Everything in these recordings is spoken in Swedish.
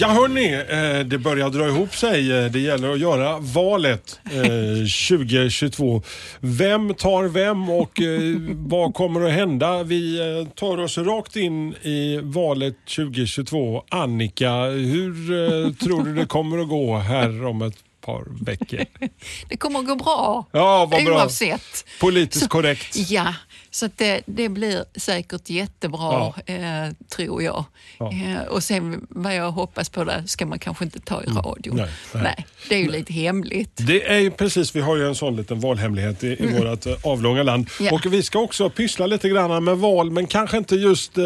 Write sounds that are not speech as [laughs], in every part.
Ja hörni, eh, det börjar dra ihop sig. Eh, Det gäller att göra valet eh, [laughs] 2022. Vem tar vem och eh, vad kommer att hända? Vi eh, tar oss rakt in i valet 2022. Annika, hur eh, tror du det kommer att gå här om ett par veckor? [laughs] Det kommer att gå bra Ja, vad bra. oavsett. Politiskt korrekt. Ja, så det, det blir säkert jättebra, eh, tror jag. Ja. Eh, och sen vad jag hoppas på det ska man kanske inte ta i radion. Mm. Nej, nej. det är ju lite hemligt. Det är ju precis, vi har ju en sån liten valhemlighet i, i vårt eh, avlånga land. Mm. Ja. Och vi ska också pyssla lite grann med val, men kanske inte just eh,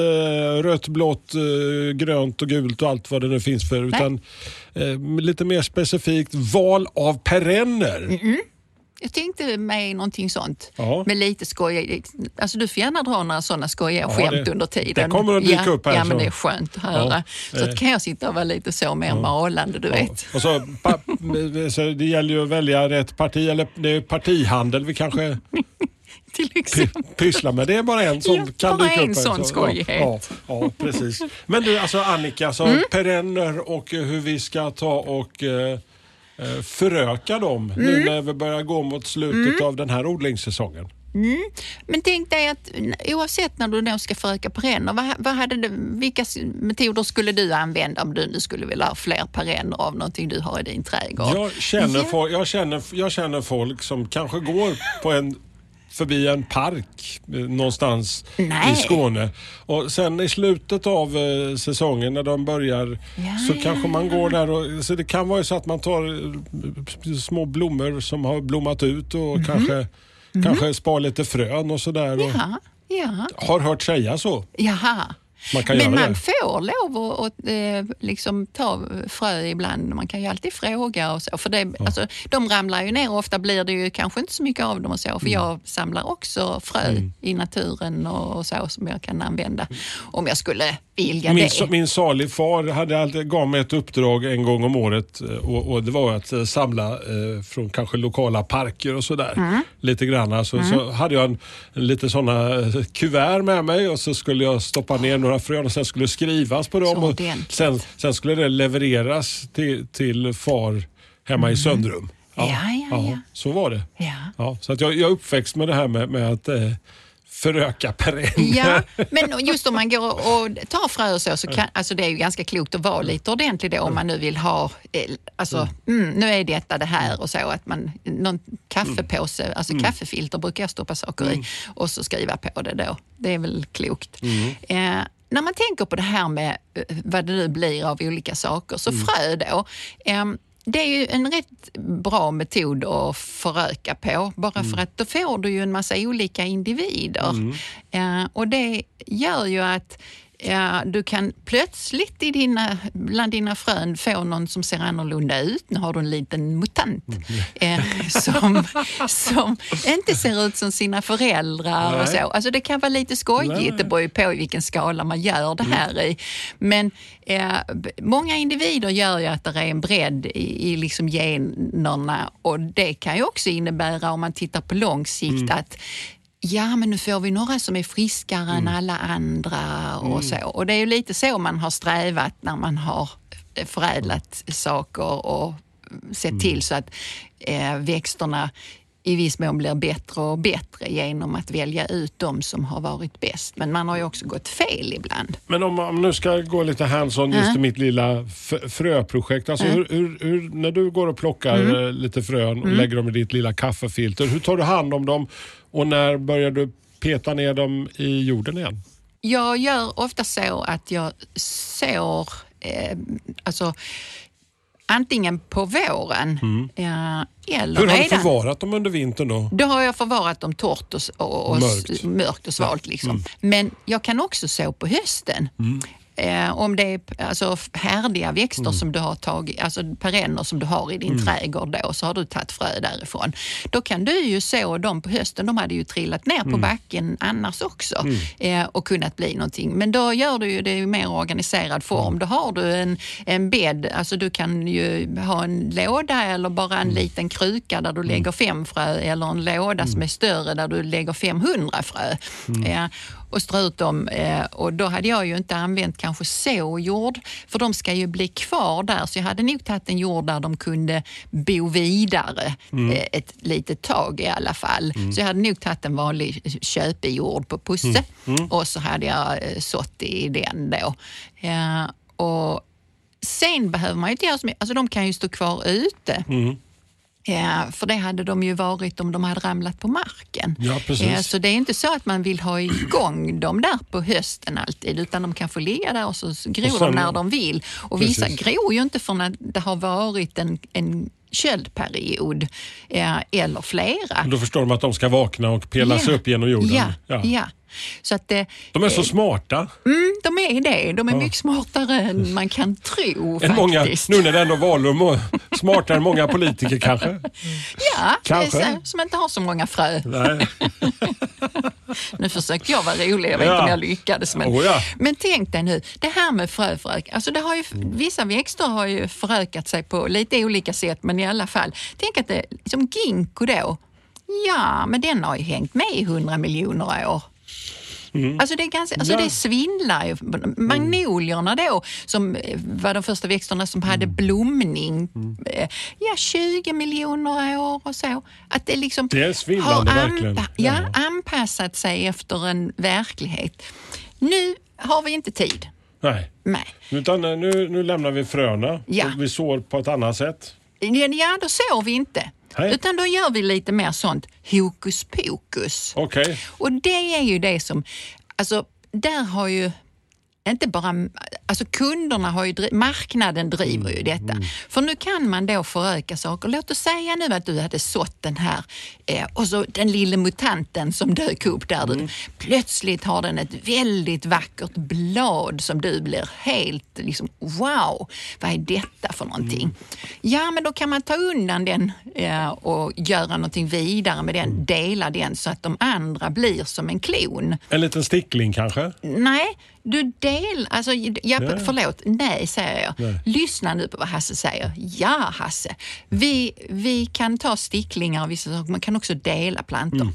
rött, blått, eh, grönt och gult och allt vad det nu finns för. Utan eh, lite mer specifikt val av perenner. Jag tänkte mig någonting sånt. Ja. Med lite skoj. Alltså du får gärna dra några sådana skojiga Ja, skämt det- under tiden. det kommer att dyka ja, upp här, Ja, men så- det är skönt att höra. Ja, Så eh. att kan jag sitta och vara lite så mer malande, du vet. Och så, pa, så det gäller ju att välja rätt parti, eller det är partihandel vi kanske [laughs] Till py, exempel. pysslar med. Det är bara en som Ja, kan bara dyka upp. en här. sån Så, skojighet. Ja, ja, ja, precis. Men du, alltså Annika, alltså, Mm. perenner och eh, hur vi ska ta och eh, eh, föröka dem Mm. nu när vi börjar gå mot slutet av den här odlingssäsongen. Men tänk dig att oavsett när du då ska föröka perenner, vad, vad hade du, vilka metoder skulle du använda om du nu skulle vilja ha fler perenner av någonting du har i din trädgård? Jag känner, Ja. folk, jag, känner, jag känner folk som kanske går på en förbi en park eh, någonstans Nej. i Skåne. Och sen i slutet av eh, säsongen när de börjar Ja, så ja, kanske man går där och så det kan vara så att man tar eh, små blommor som har blommat ut och kanske, kanske spar lite frön och sådär. Och. Ja, ja. Har hört säga så. Jaha. Man Men man det. får lov att, att eh, liksom ta frö ibland. Man kan ju alltid fråga och så. För det, alltså, de ramlar ju ner och ofta blir det ju kanske inte så mycket av dem och så. Mm. För jag samlar också frö i naturen och, och så som jag kan använda om jag skulle vilja Min, det. min salig far hade alltid, gav mig ett uppdrag en gång om året eh, och, och det var att eh, samla eh, från kanske lokala parker och sådär. Mm. Lite grann. Alltså, Så hade jag en, lite sådana kuvert med mig och så skulle jag stoppa ner några frön och sen skulle skrivas på dem. Och sen, sen skulle det levereras till, till far hemma i Söndrum. Mm. Ja, ja, ja. Så var det. Ja. Ja, så att jag, jag är uppväxt med det här med, med att eh, föröka perenner. Ja, [laughs] men just om man går och tar frö och så, så kan, alltså det är ju ganska klokt att vara lite ordentlig då om man nu vill ha, eh, alltså mm, nu är detta det här och så att man, någon kaffepåse, alltså kaffefilter brukar jag stoppa saker i och så skriva på det då. Det är väl klokt. Eh, när man tänker på det här med eh, vad det nu blir av olika saker, så frö då. ehm, det är ju en rätt bra metod att föröka på, bara för att då får du ju en massa olika individer. Eh, och det gör ju att eh, du kan plötsligt i dina, bland dina frön få någon som ser annorlunda ut. Nu har du en liten mutant eh, som, som inte ser ut som sina föräldrar och så. Alltså det kan vara lite skojigt, Nej. det beror ju på i vilken skala man gör det här i. Men eh, många individer gör ju att det är en bredd i, i liksom generna och det kan ju också innebära om man tittar på lång sikt att Ja, men nu får vi några som är friskare än alla andra och så. Och det är ju lite så man har strävat när man har förädlat saker och sett till så att eh, växterna i viss mån blir bättre och bättre genom att välja ut de som har varit bäst. Men man har ju också gått fel ibland. Men om man nu ska gå lite hands-on just i mitt lilla fröprojekt. Alltså hur, hur, hur, när du går och plockar Mm. eh, lite frön och lägger dem i ditt lilla kaffefilter. Hur tar du hand om dem och när börjar du peta ner dem i jorden igen? Jag gör ofta så att jag sår, eh, alltså antingen på våren eh, eller Mm. Hur har du förvarat dem under vintern då? Då har jag förvarat dem torrt och, och, och Mörkt. mörkt och svalt. Liksom. Men jag kan också så på hösten. Eh, om det är alltså, härdiga växter Mm. som du har tagit, alltså perenner som du har i din trädgård då, så har du tagit frö därifrån. Då kan du ju så dem på hösten, de hade ju trillat ner Mm. på backen annars också eh, och kunnat bli någonting. Men då gör du ju det i mer organiserad form. Då har du en, en bädd, alltså du kan ju ha en låda eller bara en liten kruka där du lägger fem frö eller en låda som är större där du lägger 500 frö. Eh, och strö ut dem. Eh, och då hade jag ju inte använt kanske såjord, för de ska ju bli kvar där. Så jag hade nog tagit en jord där de kunde bo vidare eh, ett litet tag i alla fall. Så jag hade nog tagit en vanlig köpejord på Pusse och så hade jag eh, sått i den då. Och sen behöver man ju inte göra så mycket, alltså de kan ju stå kvar ute. Ja, för det hade de ju varit om de hade ramlat på marken. Ja, precis. Ja, så det är inte så att man vill ha igång dem där på hösten alltid, utan de kan få ligga där och så gror Och sen- de när de vill. Och vissa Precis. gror ju inte för när det har varit en, en köldperiod eller flera. Då förstår de att de ska vakna och pelas Ja. upp genom jorden. Ja, Ja. ja. Så att, eh, De är så smarta. mm, de är det. De är mycket smartare än man kan tro [laughs] Än många, nu när det ändå är valår, må- smartare än många politiker [laughs] kanske. Ja, Kanske. som inte har så många frö. Nej. [laughs] Nu försökte jag vara rolig, jag vet inte Ja. om jag lyckades. Men, Oh ja. men tänk dig nu, det här med fröförök. Alltså det har ju, vissa växter har ju förökat sig på lite olika sätt, men i alla fall. Tänk att det, som ginkgo då, ja, men den har ju hängt med i hundra miljoner år. Alltså, det, är ganska, alltså Ja. det svindlar ju. Magnolierna då, som eh, var de första växterna som hade blomning, eh, ja 20 miljoner år och så. Att det liksom Det är svindlande har verkligen. ja, Ja. anpassat sig efter en verklighet. Nu har vi inte tid. Nej. Nej. Utan eh, nu, nu lämnar vi fröna Ja. och vi sår på ett annat sätt. Ja, då sår vi inte. Nej. Utan då gör vi lite mer sånt hokus pokus. Okej. Och det är ju det som, alltså där har ju inte bara, alltså kunderna har ju, marknaden driver ju detta. För nu kan man då föröka saker. Låt oss säga nu att du hade sått den här eh, och så den lilla mutanten som dök upp där. Du, plötsligt har den ett väldigt vackert blad som du blir helt liksom wow, vad är detta för någonting? Ja, men då kan man ta undan den eh, och göra någonting vidare med den, dela den så att de andra blir som en klon. En liten stickling kanske? Nej, du del... Alltså, ja, Nej. Förlåt, nej säger jag. Nej. Lyssna nu på vad Hasse säger. Ja, Hasse. Vi, vi kan ta sticklingar och vissa saker. Man kan också dela plantor. Mm.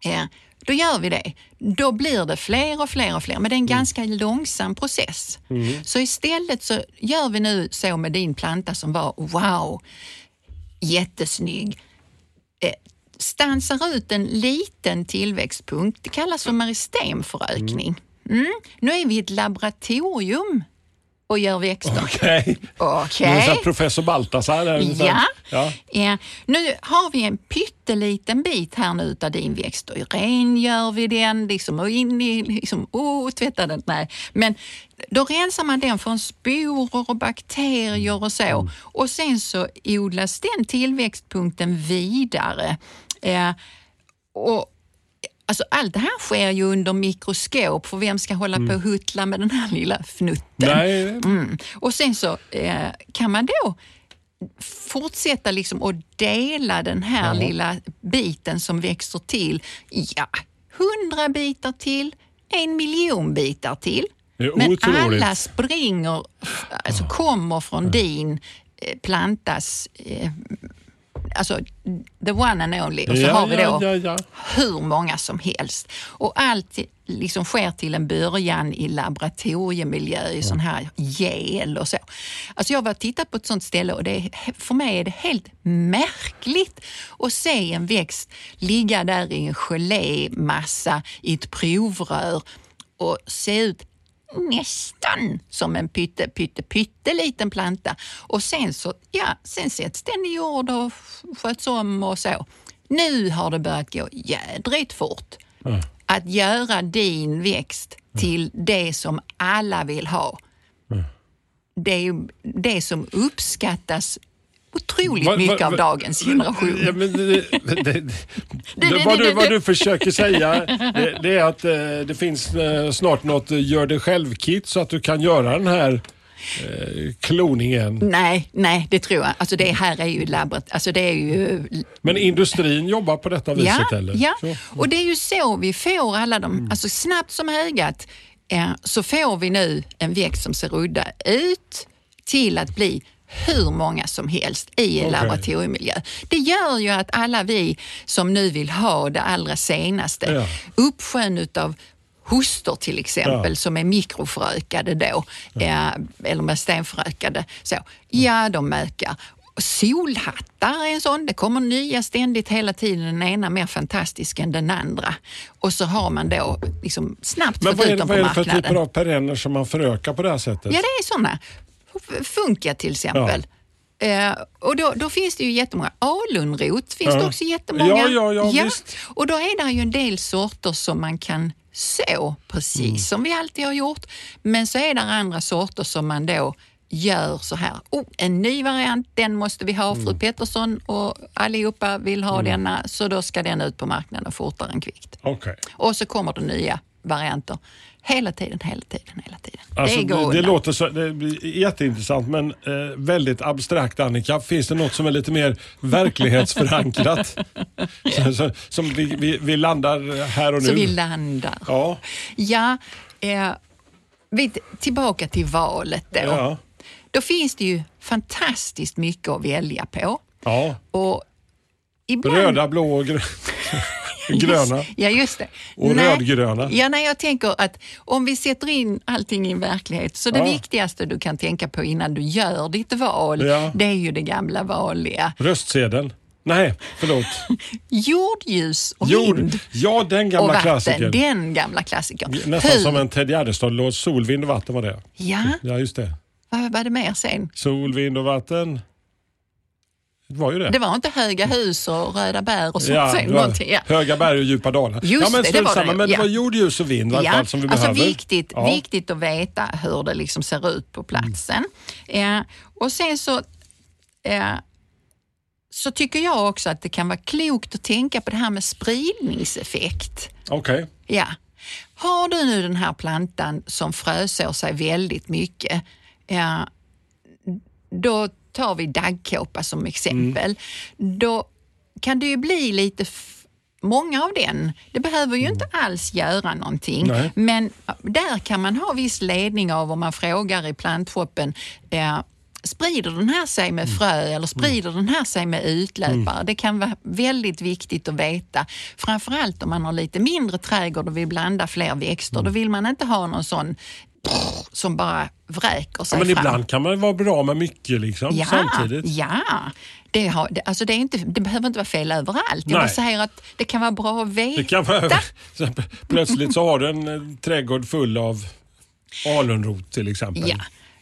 Ja, då gör vi det. Då blir det fler och fler och fler, men det är en Mm. ganska långsam process. Så istället så gör vi nu så med din planta som var wow, jättesnygg. Eh, stansar ut en liten tillväxtpunkt. Det kallas för meristemförökning. Mm. Nu är vi i ett laboratorium och gör växter. Okej. Okej. Okay. Professor Baltasar. så- Ja. ja. ja. Nu har vi en pytteliten bit här nu utav din växt och rengör vi den liksom, och in i, liksom, oh, tvätta den. Nej. Men då rensar man den från sporer och bakterier och så. Och sen så odlas den tillväxtpunkten vidare. Eh, och Alltså allt det här sker ju under mikroskop för vem ska hålla på och huttla med den här lilla fnutten? Nej, Mm. Och sen så eh, kan man då fortsätta liksom att dela den här lilla biten som växer till. Ja, hundra bitar till, en miljon bitar till. Men otroligt. alla springer, alltså kommer från din eh, plantas eh, Alltså the one and only. Och så Ja, har vi då ja, ja, hur många som helst. Och allt liksom sker till en början i laboratoriemiljö, i sån här gel och så. Alltså jag var tittat på ett sånt ställe och det är, för mig är det helt märkligt att se en växt ligga där i en gelémassa i ett provrör och se ut nästan som en pytte, pytte, pytteliten planta. Och sen så, ja, sen sätts den i jord och sköts om och så. Nu har det börjat gå jädrigt fort att göra din växt till det som alla vill ha. Det är det som uppskattas otroligt Va- va- mycket av dagens generation. Ja, men det, det, [laughs] det, vad, du, vad du försöker säga det, är att eh, det finns eh, snart något eh, gör det själv-kit så att du kan göra den här eh, kloningen. Nej, nej, det tror jag. Alltså det här är ju labbet. Alltså det är ju Men industrin jobbar på detta viset Ja, eller? ja. Så. och det är ju så vi får alla de, alltså snabbt som ögat eh, så får vi nu en växt som ser udda ut till att bli hur många som helst i en Okej. laboratoriemiljö. Det gör ju att alla vi som nu vill ha det allra senaste, Ja. uppsjön utav hostor till exempel Ja. som är mikroförökade då, eh, eller med stenförökade, så, ja de ökar. Solhattar är en sån, det kommer nya ständigt hela tiden, den ena mer fantastisk än den andra. Och så har man då liksom snabbt Men fått vad ut dem vad på är det för marknaden. typer av perenner som man förökar på det här sättet? Ja, det är såna. Funka till exempel. Eh, och då, då finns det ju jättemånga. Alunrot finns Ja. det också jättemånga. Ja, ja, ja, visst. Och då är det ju en del sorter som man kan så, precis Mm. som vi alltid har gjort. Men så är det andra sorter som man då gör så här. Oh, en ny variant, den måste vi ha. Mm. Fru Pettersson och allihopa vill ha denna, så då ska den ut på marknaden fortare än kvickt. Okej. Och så kommer det nya varianter. Hela tiden, hela tiden, hela tiden. Alltså, det det, går det, undan. låter så, det blir jätteintressant men eh, väldigt abstrakt Annika. Finns det något som är lite mer verklighetsförankrat? [laughs] så, så, som vi, vi, vi landar här och nu? Så vi landar. Ja. Ja, eh, vi, tillbaka till valet då. Ja. Då finns det ju fantastiskt mycket att välja på. ja. Och ibland, Röda, blå och grö- [laughs] gröna. Ja, just det. Och rödgröna. Ja, nej, jag tänker att om vi sätter in allting i en verklighet, så det Ja. viktigaste du kan tänka på innan du gör ditt val, Ja. det är ju det gamla vanliga. Röstsedeln. Nej, förlåt. [laughs] Jordljus och Jord. vind Ja, den och gamla vatten. klassikern. Den gamla klassikern. Nästan Hur- som en Ted Gärdestad-låt. Sol, vind och vatten var det. Ja, Ja, just det. vad var det mer sen? Sol, vind och vatten. Det var ju det. Det var inte höga hus och röda bär och sånt. Ja, det någonting, ja. Höga berg och djupa dalar. Just ja, men det, det var samma, det. Men det Ja. var jord, ljus och vind alla fall som vi alltså behöver. viktigt, Ja. viktigt att veta hur det liksom ser ut på platsen. Eh, och sen så, eh, så tycker jag också att det kan vara klokt att tänka på det här med spridningseffekt. Okej. Ja. Har du nu den här plantan som frösår sig väldigt mycket, ja, då tar vi daggkåpa som exempel. Då kan det ju bli lite många av den. Det behöver ju inte alls göra någonting. Nej. Men där kan man ha viss ledning av om man frågar i plantshoppen eh, Sprider den här sig med frö eller sprider den här sig med utlöpare? Det kan vara väldigt viktigt att veta. Framförallt om man har lite mindre trädgård och vill blanda fler växter. Då vill man inte ha någon sån som bara vräker Ja, sig men fram. ibland kan man vara bra med mycket liksom, Ja, samtidigt. ja. Det, har, det, alltså det, är inte, det behöver inte vara fel överallt. Jag bara säger att det kan vara bra att veta. Det kan vara, plötsligt så har du en eh, trädgård full av alunrot till exempel. Ja,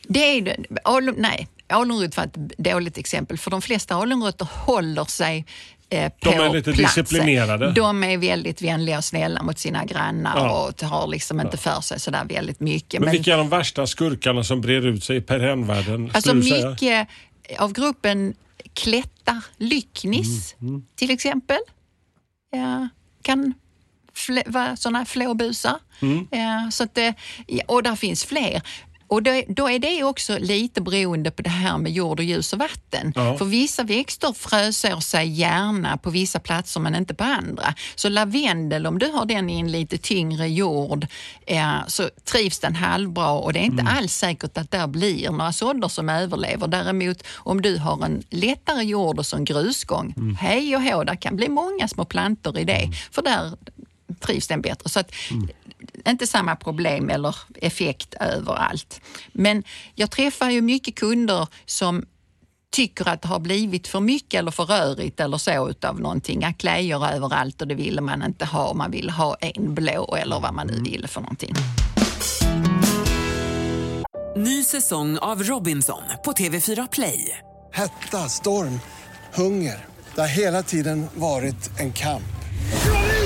det är. Alun, nej, alunrot var ett dåligt exempel för de flesta alunrötter håller sig eh, De är lite platsen. disciplinerade. De är väldigt vänliga och snälla mot sina grannar Ja. och har liksom inte för sig sådär väldigt mycket. Men, vilka är de värsta skurkarna som breder ut sig i perennvärlden? Alltså mycket av gruppen klättar, lycknis Mm, till exempel, ja, kan vara sådana flåbusar. Mm. Ja, så att det, ja, och där finns fler. Och då, då är det också lite beroende på det här med jord och ljus och vatten. Ja. För vissa växter frösår sig gärna på vissa platser men inte på andra. Så lavendel, om du har den i en lite tyngre jord eh, så trivs den halvbra och det är inte Mm. alls säkert att där blir några sådder som överlever. Däremot om du har en lättare jord och så en grusgång, Mm. hej och hå, där kan bli många små plantor i det. För där trivs den bättre. Så att, inte samma problem eller effekt överallt. Men jag träffar ju mycket kunder som tycker att det har blivit för mycket eller för rörigt eller så utav någonting. Aklejor överallt och det ville man inte ha. Man ville ha en blå eller vad man nu ville för någonting. Ny säsong av Robinson på TV4 Play. Hetta, storm, hunger. Det har hela tiden varit en kamp.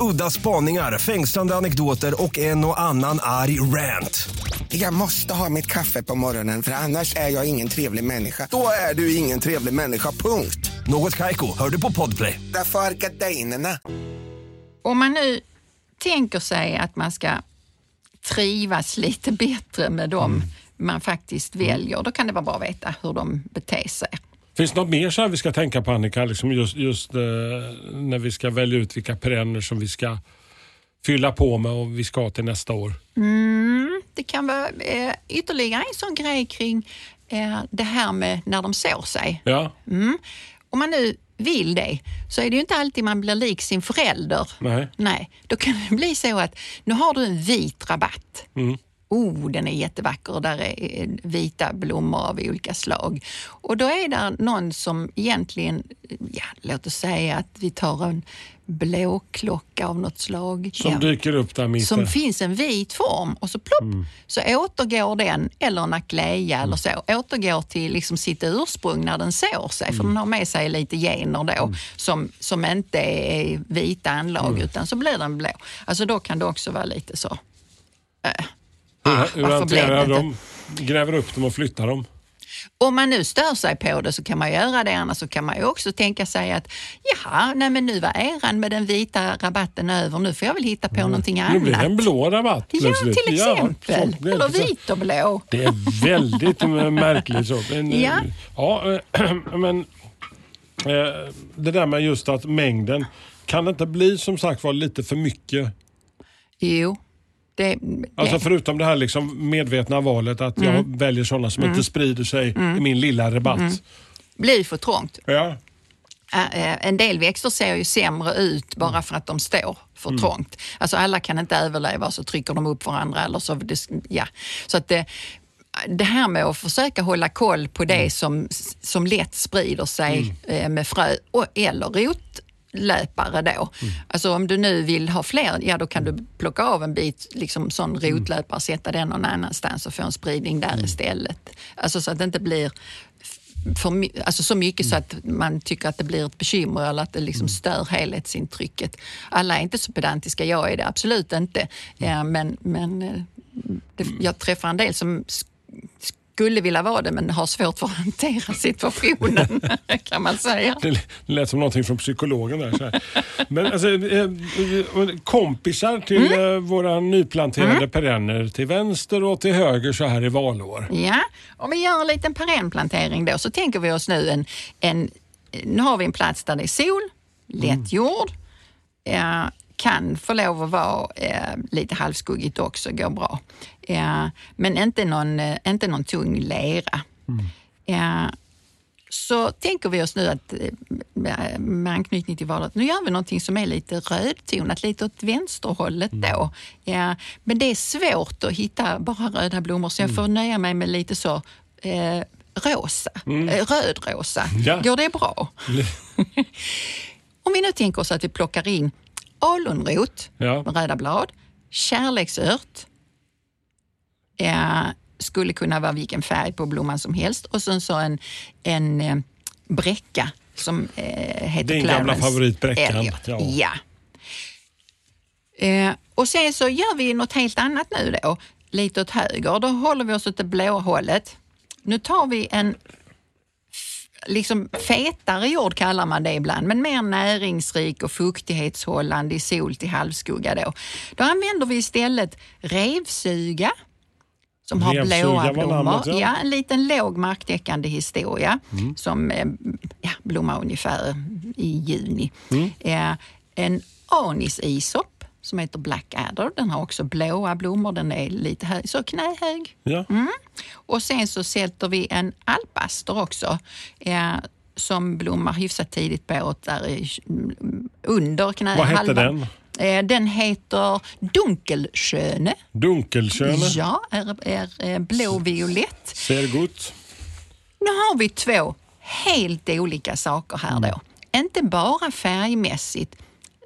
Udda spaningar, fängslande anekdoter och en och annan arg rant. Jag måste ha mitt kaffe på morgonen för annars är jag ingen trevlig människa. Då är du ingen trevlig människa, punkt. Något Kaiko, hör du på Podplay. Därför är gardinerna. Om man nu tänker sig att man ska trivas lite bättre med dem man faktiskt väljer, då kan det vara bra att veta hur de beter sig. Finns det något mer så vi ska tänka på Annika? Liksom just just eh, när vi ska välja ut vilka perenner som vi ska fylla på med och vi ska till nästa år. Det kan vara eh, ytterligare en sån grej kring eh, det här med när de sår sig. Ja, Om man nu vill det så är det ju inte alltid man blir lik sin förälder. nej. Nej, då kan det bli så att nu har du en vit rabatt. Mm. Oh, den är jättevacker och där är eh, vita blommor av olika slag. Och då är det någon som egentligen, ja, låt oss säga att vi tar en blåklocka av något slag. Som ja. dyker upp där mitt Som finns en vit form och så plopp så återgår den, eller en akleja eller så, återgår till liksom sitt ursprung när den sår sig. För den har med sig lite gener då som, som inte är vita anlag utan så blir den blå. Alltså då kan det också vara lite så. Äh, Hur, hanterar det de? Gräver upp dem och flyttar dem? Om man nu stör sig på det så kan man göra det, annars så kan man ju också tänka sig att jaha, nej men nu var eran med den vita rabatten över, nu får jag väl hitta på någonting annat. Nu blir det en blå rabatt Ja, plötsligt. till Ja, exempel. så blir det Eller vit och blå. Det är väldigt märkligt. Så. Men, eh, Ja. ja, eh, [clears throat] men eh, det där med just att mängden, kan det inte bli som sagt var lite för mycket? Jo, det, Alltså det. förutom det här liksom medvetna valet att jag Mm. väljer sådana som inte sprider sig i min lilla rabatt. Mm. blir för trångt. Ja. En del växter ser ju sämre ut bara för att de står för Mm. trångt. Alltså alla kan inte överleva så trycker de upp varandra. Eller så, ja. så att det, det här med att försöka hålla koll på Mm. det som, som lätt sprider sig eh, med frö och, eller rotlöpare då. Mm. Alltså om du nu vill ha fler, ja då kan du plocka av en bit liksom sån Mm. rotlöpare, sätta den någon annanstans och få en spridning där istället. Alltså så att det inte blir för, alltså så mycket så att man tycker att det blir ett bekymmer eller att det liksom stör helhetsintrycket. Alla är inte så pedantiska, jag är det absolut inte. Ja, men men eh, det, jag träffar en del som skulle vilja vara det men har svårt för att hantera situationen [laughs] kan man säga. Det lät som någonting från psykologen där. Så här. Men alltså, eh, eh, kompisar till Mm. eh, våra nyplanterade perenner till vänster och till höger så här i valår. Ja, om vi gör en liten perennplantering då så tänker vi oss nu en, en nu har vi en plats där det är sol, lätt jord, eh, kan få lov att vara eh, lite halvskuggigt också, går bra. Eh, men inte någon, eh, inte någon tung lera. Eh, så tänker vi oss nu att eh, med- anknytning till valet, nu gör vi någonting som är lite rödtonat, lite åt vänsterhållet då. Ja, men det är svårt att hitta bara röda blommor så jag får nöja mig med lite så eh, rosa, eh, rödrosa. [laughs] Ja. Går det bra? [laughs] [laughs] Om vi nu tänker oss att vi plockar in alunrot Ja. med röda blad, kärleksört, eh, skulle kunna vara vilken färg på blomman som helst och sen så en, en eh, bräcka som eh, heter Din gamla Clarence favorit, bräckan. Elliot. Ja. Ja. Eh, och sen så gör vi något helt annat nu då, lite åt höger. Då håller vi oss åt det blå hållet. Nu tar vi en liksom fetare jord kallar man det ibland, men mer näringsrik och fuktighetshållande i sol till halvskugga då. Då använder vi istället revsuga som har blåa blommor. ja. ja, en liten låg marktäckande historia som eh, ja, blommar ungefär i juni. Eh, en anisisop som heter Blackadder. Den har också blåa blommor. Den är lite hög, så knähög. Ja. Och sen så sätter vi en alpaster också eh, som blommar hyfsat tidigt på året, där mm, under knä. Vad hette halva. den? Eh, den heter Dunkelsköne. Dunkelköne. Ja, är, är, är blå-violett. Ser gott. Nu har vi två helt olika saker här då. Inte bara färgmässigt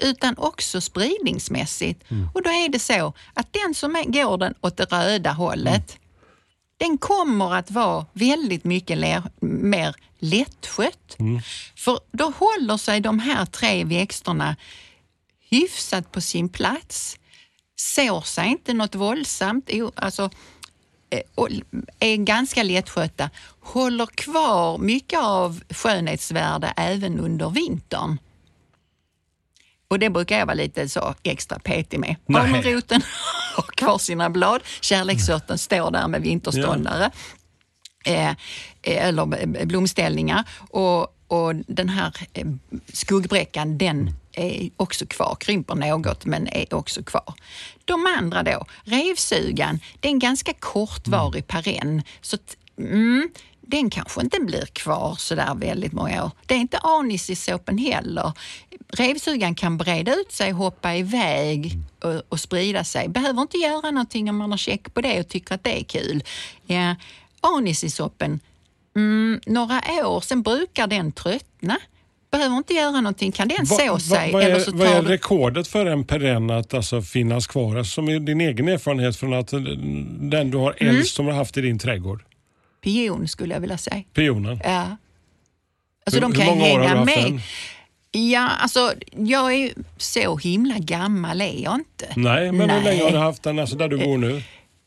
utan också spridningsmässigt. Och då är det så att den som är, går den åt det röda hållet, den kommer att vara väldigt mycket le- mer lättskött. För då håller sig de här tre växterna hyfsat på sin plats, sår sig inte något våldsamt, alltså, eh, och är ganska lättskötta, håller kvar mycket av skönhetsvärde även under vintern. Och det brukar jag vara lite så extra petig med. Nej. Almroten [laughs] har kvar sina blad, kärleksörten står där med vinterståndare eh, eh, eller eh, blomställningar. Och, och den här skuggbräckan, den är också kvar, krymper något men är också kvar. De andra då, revsugan, det är en ganska kortvarig perenn. Så mm, den kanske inte blir kvar så där väldigt många år. Det är inte anis i såpen heller. Revsugan kan breda ut sig, hoppa iväg och, och sprida sig. Behöver inte göra någonting om man har check på det och tycker att det är kul. Ja, anis i soppen, mm, några år, sen brukar den tröttna. Behöver inte göra någonting, kan den så sig? vad, eller är, så vad är tar rekordet för en perenn att alltså finnas kvar? Alltså, som är din egen erfarenhet från att eh, den du har Mm. äldst som du har haft i din trädgård? pion skulle jag vilja säga. Pionen. Ja. Alltså Hur- de hur kan många år har du hänga haft med. den? Ja, alltså jag är så himla gammal är jag inte. Nej, men hur Nej. länge har du haft den alltså där du bor nu?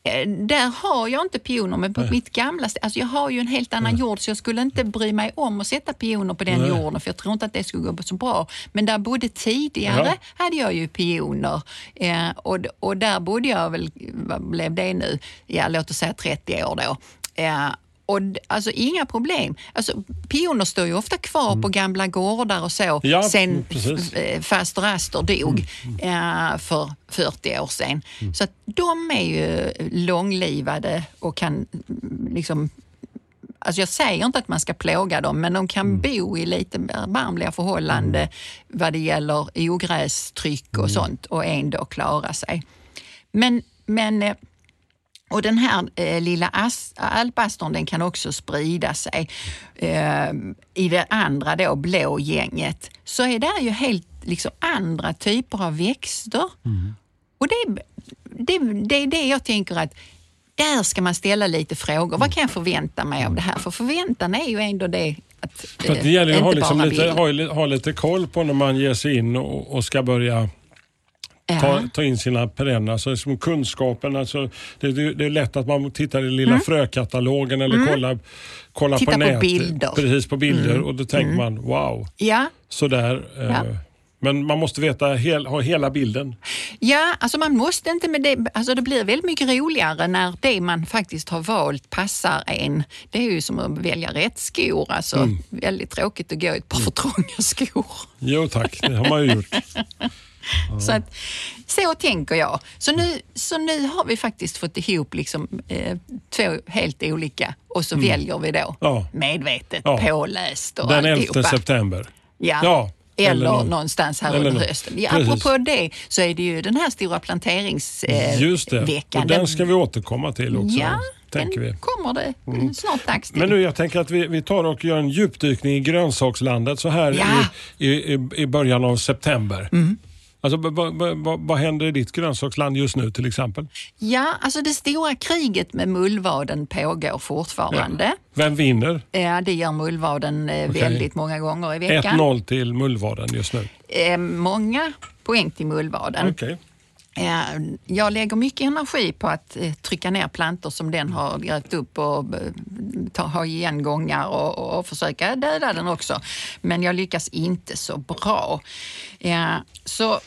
Eh, Där har jag inte pioner, men på mitt gamla alltså jag har ju en helt annan jord så jag skulle inte bry mig om att sätta pioner på den Nej. jorden för jag tror inte att det skulle gå så bra. Men där bodde tidigare Ja. hade jag ju pioner eh, och, och där bodde jag väl, vad blev det nu? Ja, låt oss säga 30 år då. Eh, och alltså inga problem. Alltså, pioner står ju ofta kvar på gamla gårdar och så Mm. Ja, sen mm, precis. eh, faster Astor dog eh, för 40 år sedan. Så att de är ju långlivade och kan mm, liksom Alltså jag säger inte att man ska plåga dem, men de kan bo i lite erbarmliga förhållanden vad det gäller ogrästryck och sånt och ändå klara sig. Men, men eh, och den här eh, lilla as- alpastern den kan också sprida sig. Eh, I det andra då, blå gänget, så är det ju helt liksom, andra typer av växter. Och det, det, det är det jag tänker att där ska man ställa lite frågor. Vad kan jag förvänta mig av det här? För förväntan är ju ändå det att För eh, det gäller att ha, inte liksom lite, ha, ha lite koll på när man ger sig in och, och ska börja Ja. Ta, ta in sina perenner. Alltså, som kunskapen, alltså, det, det, det är lätt att man tittar i lilla frökatalogen eller kollar, kollar Mm. Titta på på nätet. bilder. Mm. Precis, på bilder och då tänker man wow, Ja, sådär. Eh, Ja. Men man måste veta, hel, ha hela bilden. Ja, alltså man måste inte med det. Alltså det blir väldigt mycket roligare när det man faktiskt har valt passar en. Det är ju som att välja rätt skor. Alltså Mm. väldigt tråkigt att gå i ett par för trånga skor. Jo tack, det har man ju gjort. [laughs] Så, att, så tänker jag. Så nu, så nu har vi faktiskt fått ihop liksom, eh, två helt olika och så väljer vi då Mm. Ja. medvetet, Ja. påläst och Den 11 alltihopa. september. Ja. Ja, Eller, eller någon- någonstans här eller under hösten. Ja, Precis. apropå det så är det ju den här stora planteringsveckan. Och den ska vi återkomma till också. Ja, tänker vi. Mm. kommer det snart dags till. Men nu, jag tänker att vi, vi tar och gör en djupdykning i grönsakslandet så här Ja. i, i, i början av september. Alltså, vad va, va, va, vad händer i ditt grönsaksland just nu till exempel? Ja, alltså det stora kriget med mullvaden pågår fortfarande. Vem vinner? Ja. det gör mullvaden eh, Okej. väldigt många gånger i veckan. 1-0 till mullvaden just nu. Eh, många poäng till mullvaden. Okej. Eh, jag lägger mycket energi på att eh, trycka ner plantor som den har grävt upp och eh, ta, ha igen gångar och, och försöka döda den också. Men jag lyckas inte så bra. Så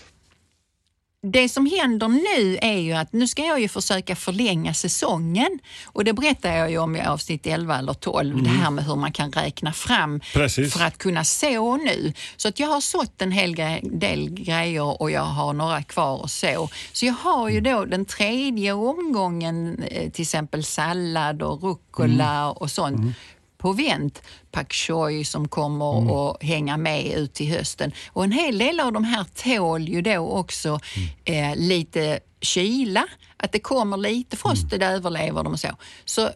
det som händer nu är ju att nu ska jag ju försöka förlänga säsongen och det berättar jag ju om i avsnitt 11 eller 12, det här med hur man kan räkna fram Precis. för att kunna så nu. Så att jag har sått en hel gre- del grejer och jag har några kvar att så. Så jag har ju då den tredje omgången, eh, till exempel sallad och rucola och sånt på vänt. Pak choi som kommer att hänga med ut till hösten. Och en hel del av de här tål ju då också eh, lite kyla. Att det kommer lite frost, det överlever de och så. Så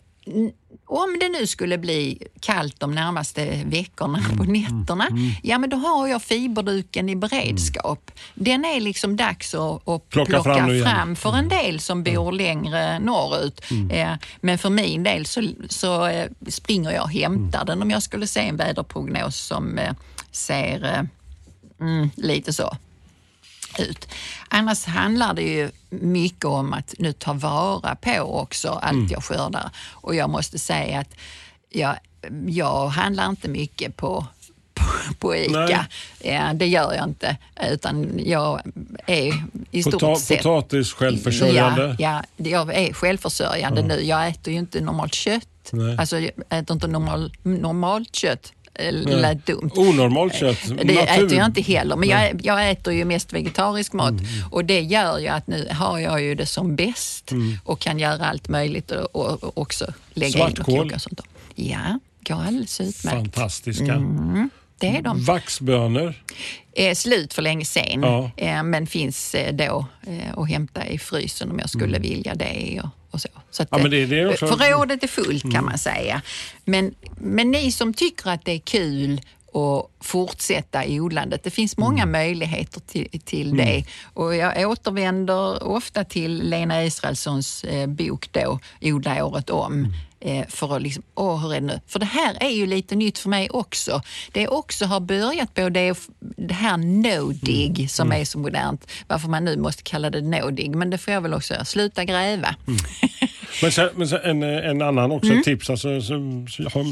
om det nu skulle bli kallt de närmaste veckorna på nätterna, ja men då har jag fiberduken i beredskap. Den är liksom dags att, att Plocka plocka, fram fram, för en del som bor längre norrut. Eh, men för min del så, så eh, springer jag och hämtar den om jag skulle se en väderprognos som eh, ser mm, lite så ut. Annars handlar det ju mycket om att nu ta vara på också allt jag skördar. Och jag måste säga att jag, jag handlar inte mycket på på, ICA. Ja, det gör jag inte. Utan jag är i stort Pota- sett... potatis självförsörjande. Ja, ja, jag är självförsörjande nu. Jag äter ju inte normalt kött. Nej. Alltså, jag äter inte normal, normalt kött. Lät dumt. Onormalt kött. Det natur- äter jag inte heller, men jag, jag äter ju mest vegetarisk mat Mm, och det gör ju att nu har jag ju det som bäst Mm. och kan göra allt möjligt och, och, också lägga in Svartkål. koka och sånt. Ja, går alldeles utmärkt. Fantastiska. Mm. Det är de. Vaxbönor. är slut för länge sen, Ja. eh, men finns eh, då eh, att hämta i frysen om jag skulle vilja det. Och, och så. Så att, Mm. Ja, det- det eh, Mm. Förrådet är fullt kan man säga. Men, men ni som tycker att det är kul att fortsätta odlandet. Det finns många Mm. möjligheter till, till det. Och jag återvänder ofta till Lena Israelssons eh, bok då, Odla året om. Mm. Eh, för att liksom, åh hur är det nu? För det här är ju lite nytt för mig också. Det också har börjat på det, det här no-dig Mm. som är så modernt. Varför man nu måste kalla det no-dig, men det får jag väl också göra. Sluta gräva. Men, sen, men sen, en, en annan också Mm. tips alltså, som,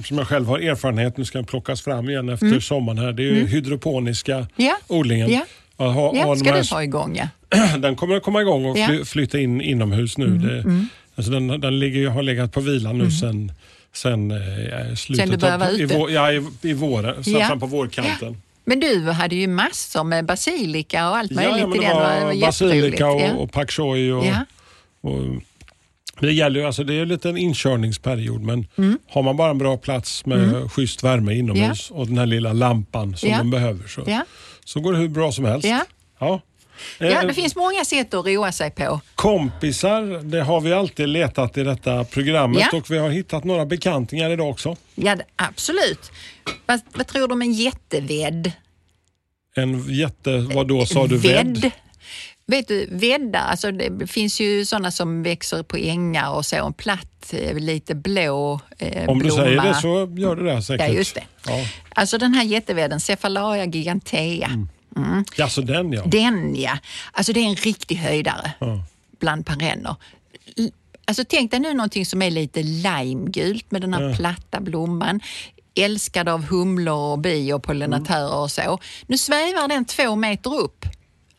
som jag själv har erfarenhet, nu ska den plockas fram igen efter Mm. sommaren här. Det är ju hydroponiska Ja. odlingen. Ja. Ha- ha Ja, de ska här- du ta igång ja. [clears throat] den kommer att komma igång och. Mm, fly, flytta in inomhus nu. Det, alltså den den ligger, har legat på vila nu sen, sen eh, slutet Sen du började vara i, ute? vår, ja, i, i våren, Ja. fram på vårkanten. Men du hade ju massor med basilika och allt möjligt Ja, men i det den. var basilika och, Ja. och pak choi. Och, Ja. och, det gäller ju, alltså det är lite en inkörningsperiod men Mm. har man bara en bra plats med schysst värme inomhus och den här lilla lampan som Ja. de behöver så, Ja. så går det hur bra som helst. Ja. Ja. Eh, det finns många sätt att roa sig på. Kompisar, det har vi alltid letat i detta programmet Ja. och vi har hittat några bekantingar idag också. Ja, absolut. Vad, vad tror du om en jättevedd? En jätte, vad då sa du, vädd? Vet du, väddar, alltså det finns ju sådana som växer på ängar och så, en platt, eh, lite blå eh, Om du blomma. säger det så gör du det säkert. Ja, just det. Ja. Alltså den här jättevedden, Cephalaria gigantea. Mm. Ja, så den ja. Den ja, alltså det är en riktig höjdare Ja. bland perenner. Alltså tänk dig nu någonting som är lite limegult med den här platta blomman. Älskad av humlor och bi och pollinatörer och så. Nu svävar den två meter upp.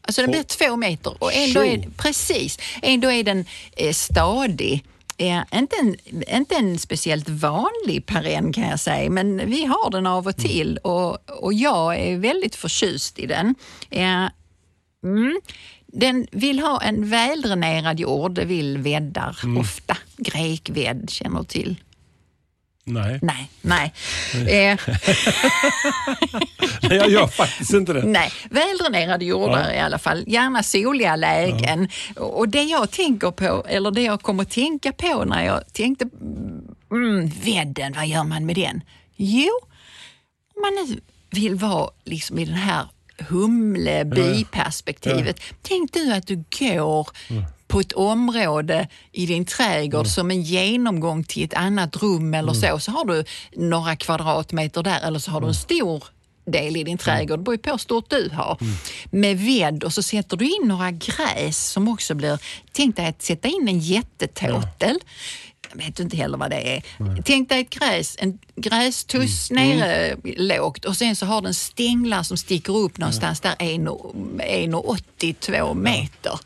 Alltså den blir två meter och ändå är, precis, ändå är den eh, stadig. Eh, inte, en, inte en speciellt vanlig perenn kan jag säga, men vi har den av och till och, och jag är väldigt förtjust i den. Mm. Den vill ha en väldränerad jord, det vill väddar ofta. Grekvädd känner du till? Nej. Nej, nej. Eh, [laughs] Nej, jag gör faktiskt inte det. nej. Väldränerade jordar i alla fall, gärna soliga lägen. Och det jag tänker på, eller det jag kommer tänka på när jag tänkte, mm, vädden, vad gör man med den? Jo, om man nu vill vara liksom i den här humle-bi-perspektivet. Tänk du att du går på ett område i din trädgård som en genomgång till ett annat rum eller så. Så har du några kvadratmeter där eller så har du en stor del i din trädgård, det beror på hur stort du har, med ved och så sätter du in några gräs som också blir, tänk dig att sätta in en jättetåtel. Jag vet inte heller vad det är. Tänk dig ett gräs, en grästuss nere lågt och sen så har den stänglar som sticker upp någonstans där 1,82 meter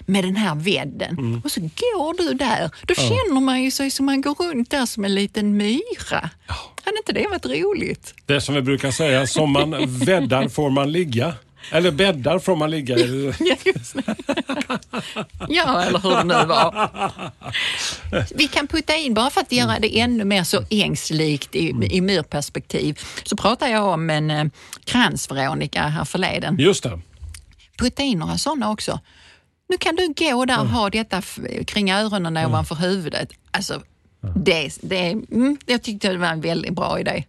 med den här vedden. Och så går du där. Då känner man ju sig som man går runt där som en liten myra. Hade inte det varit roligt? Det som vi brukar säga, som man väddar får man ligga. Eller bäddar får man ligga. [laughs] Det. ja, eller hur det nu var. Vi kan putta in, bara för att göra det ännu mer så ängslikt i, i myrperspektiv, så pratar jag om en eh, krans-Veronica här förleden. Just det. Putta in några sådana också. Nu kan du gå där och ha detta kring öronen ovanför huvudet. Alltså, Det, det, mm, jag tyckte det var en väldigt bra idé.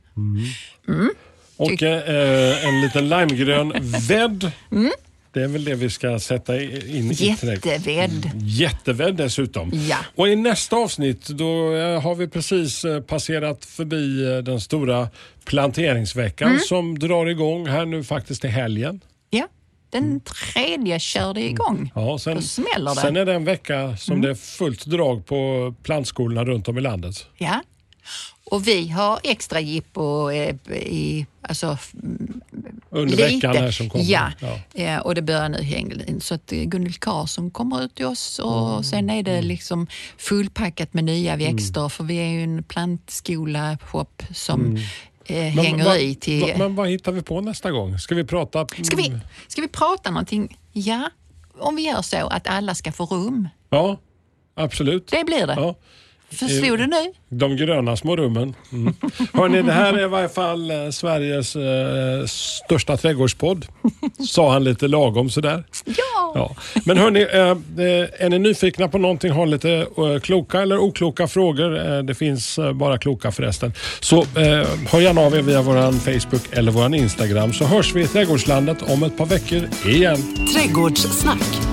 Och eh, en liten limegrön vädd. Mm. Det är väl det vi ska sätta in i trädgården. Jättevädd. Jättevädd dessutom. Ja. Och i nästa avsnitt då eh, har vi precis eh, passerat förbi eh, den stora planteringsveckan Mm. som drar igång här nu faktiskt i helgen. Ja, den tredje körde igång. Mm. Ja, sen, Då smäller det. sen är det en vecka som Mm. det är fullt drag på plantskolorna runt om i landet. Ja. Och vi har extra jippo eh, i, alltså, Under lite. veckan här som kommer. Ja. Ja. Ja, och det börjar nu Hängel Så att eh, Gunhild Karlsson kommer ut till oss och Mm. sen är det liksom fullpackat med nya växter för vi är ju en plantskola shop som eh, hänger Mm. vad- i till... vad- men vad hittar vi på nästa gång? Ska vi prata? Ska vi, ska vi prata någonting? Ja, om vi gör så att alla ska få rum. Ja, absolut. Det blir det. Ja. Förstod du nu? De gröna små rummen. Mm. Hörrni, det här är i varje fall eh, Sveriges eh, största trädgårdspodd. [laughs] Sa han lite lagom sådär. Ja. Ja. Men hörni, eh, eh, är ni nyfikna på någonting, har lite eh, kloka eller okloka frågor, eh, det finns eh, bara kloka förresten, så eh, hör gärna av er via vår Facebook eller vår Instagram så hörs vi i Trädgårdslandet om ett par veckor igen. Trädgårdssnack.